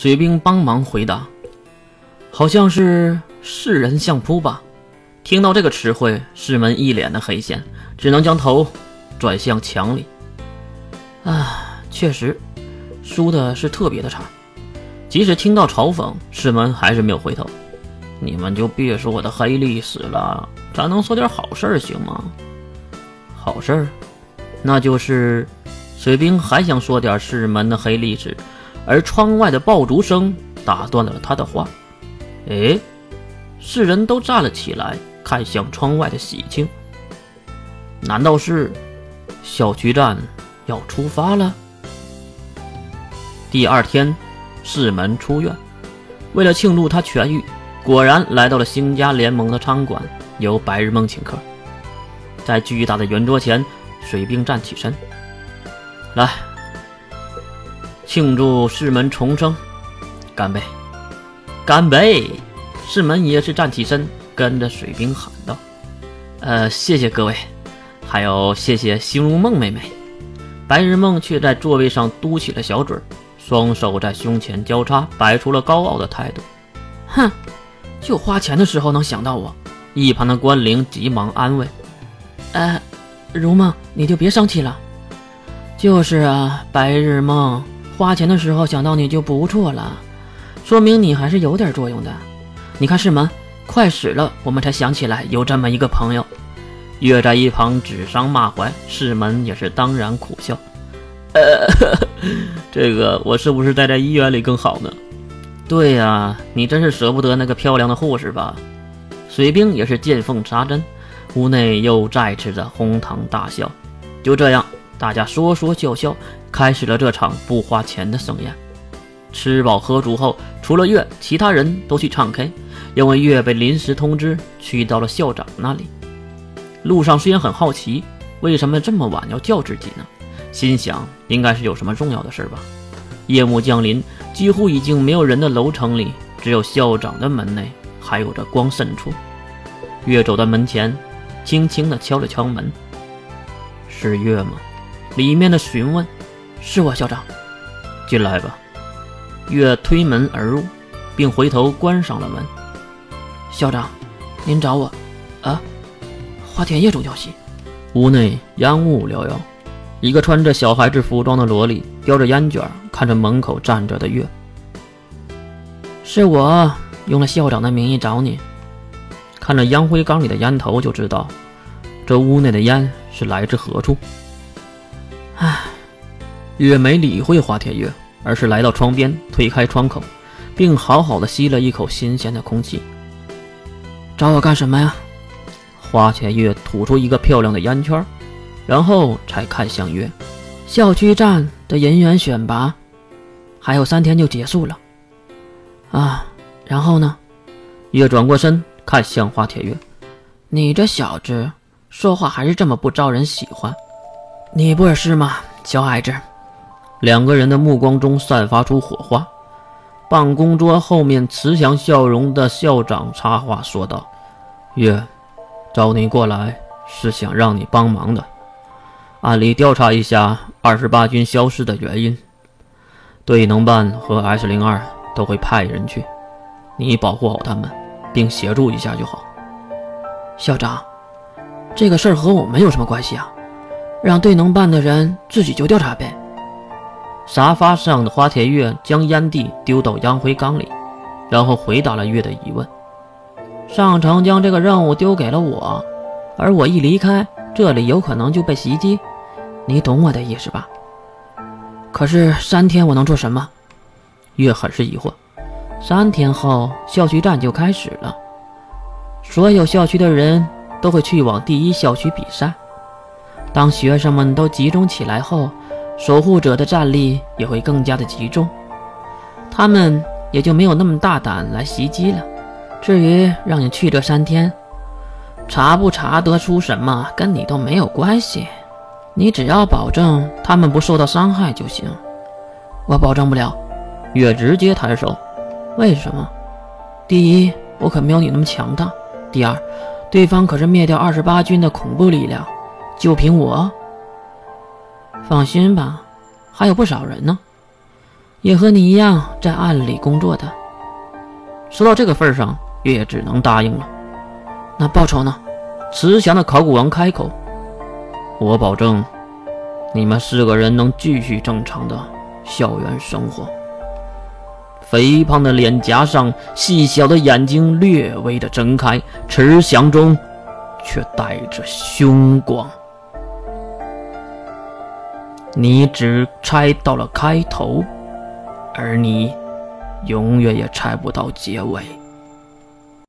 水兵帮忙回答：“好像是世人相扑吧。”听到这个词汇，师门一脸的黑线，只能将头转向墙里。啊，确实，输的是特别的差。即使听到嘲讽，师门还是没有回头。你们就别说我的黑历史了，咱能说点好事儿行吗？好事儿，那就是水兵还想说点师门的黑历史。而窗外的爆竹声打断了他的话。哎，世人都站了起来，看向窗外的喜庆。难道是小区站要出发了？第二天，世门出院，为了庆祝他痊愈，果然来到了星家联盟的餐馆，由白日梦请客。在巨大的圆桌前，水兵站起身，来。庆祝师门重生，干杯！干杯！师门也是站起身，跟着水兵喊道：“呃，谢谢各位，还有谢谢星如梦妹妹。”白日梦却在座位上嘟起了小嘴，双手在胸前交叉，摆出了高傲的态度。哼，就花钱的时候能想到我。一旁的关灵急忙安慰：“呃，如梦，你就别生气了。就是啊，白日梦。”花钱的时候想到你就不错了，说明你还是有点作用的。你看世门快死了，我们才想起来有这么一个朋友。月在一旁指桑骂槐，世门也是当然苦笑。呃，这个我是不是待在医院里更好呢？对呀，你真是舍不得那个漂亮的护士吧？水兵也是见缝插针，屋内又再次的哄堂大笑。就这样。大家说说笑笑，开始了这场不花钱的盛宴。吃饱喝足后，除了月，其他人都去唱 K，因为月被临时通知去到了校长那里。路上虽然很好奇，为什么这么晚要叫自己呢？心想应该是有什么重要的事吧。夜幕降临，几乎已经没有人的楼层里，只有校长的门内还有着光渗出。月走到门前，轻轻地敲了敲门：“是月吗？”里面的询问：“是我校长，进来吧。”月推门而入，并回头关上了门。校长，您找我？啊？花田叶中消息。屋内烟雾缭绕，一个穿着小孩子服装的萝莉叼着烟卷，看着门口站着的月。是我用了校长的名义找你。看着烟灰缸里的烟头，就知道这屋内的烟是来自何处。唉，月没理会花田月，而是来到窗边，推开窗口，并好好的吸了一口新鲜的空气。找我干什么呀？花田月吐出一个漂亮的烟圈，然后才看向月。校区站的人员选拔还有三天就结束了。啊，然后呢？月转过身看向花田月，你这小子说话还是这么不招人喜欢。你不也是吗，小矮子？两个人的目光中散发出火花。办公桌后面，慈祥笑容的校长插话说道：“月，找你过来是想让你帮忙的，暗里调查一下二十八军消失的原因。队能办和 S 零二都会派人去，你保护好他们，并协助一下就好。”校长，这个事儿和我们有什么关系啊？让队能办的人自己就调查呗。沙发上的花田月将烟蒂丢到烟灰缸里，然后回答了月的疑问。上城将这个任务丢给了我，而我一离开，这里有可能就被袭击。你懂我的意思吧？可是三天我能做什么？月很是疑惑。三天后校区战就开始了，所有校区的人都会去往第一校区比赛。当学生们都集中起来后，守护者的战力也会更加的集中，他们也就没有那么大胆来袭击了。至于让你去这三天，查不查得出什么跟你都没有关系，你只要保证他们不受到伤害就行。我保证不了。月直接抬手。为什么？第一，我可没有你那么强大；第二，对方可是灭掉二十八军的恐怖力量。就凭我，放心吧，还有不少人呢。也和你一样在暗里工作的。说到这个份上，月也只能答应了。那报酬呢？慈祥的考古王开口：“我保证，你们四个人能继续正常的校园生活。”肥胖的脸颊上，细小的眼睛略微的睁开，慈祥中却带着凶光。你只猜到了开头，而你永远也猜不到结尾。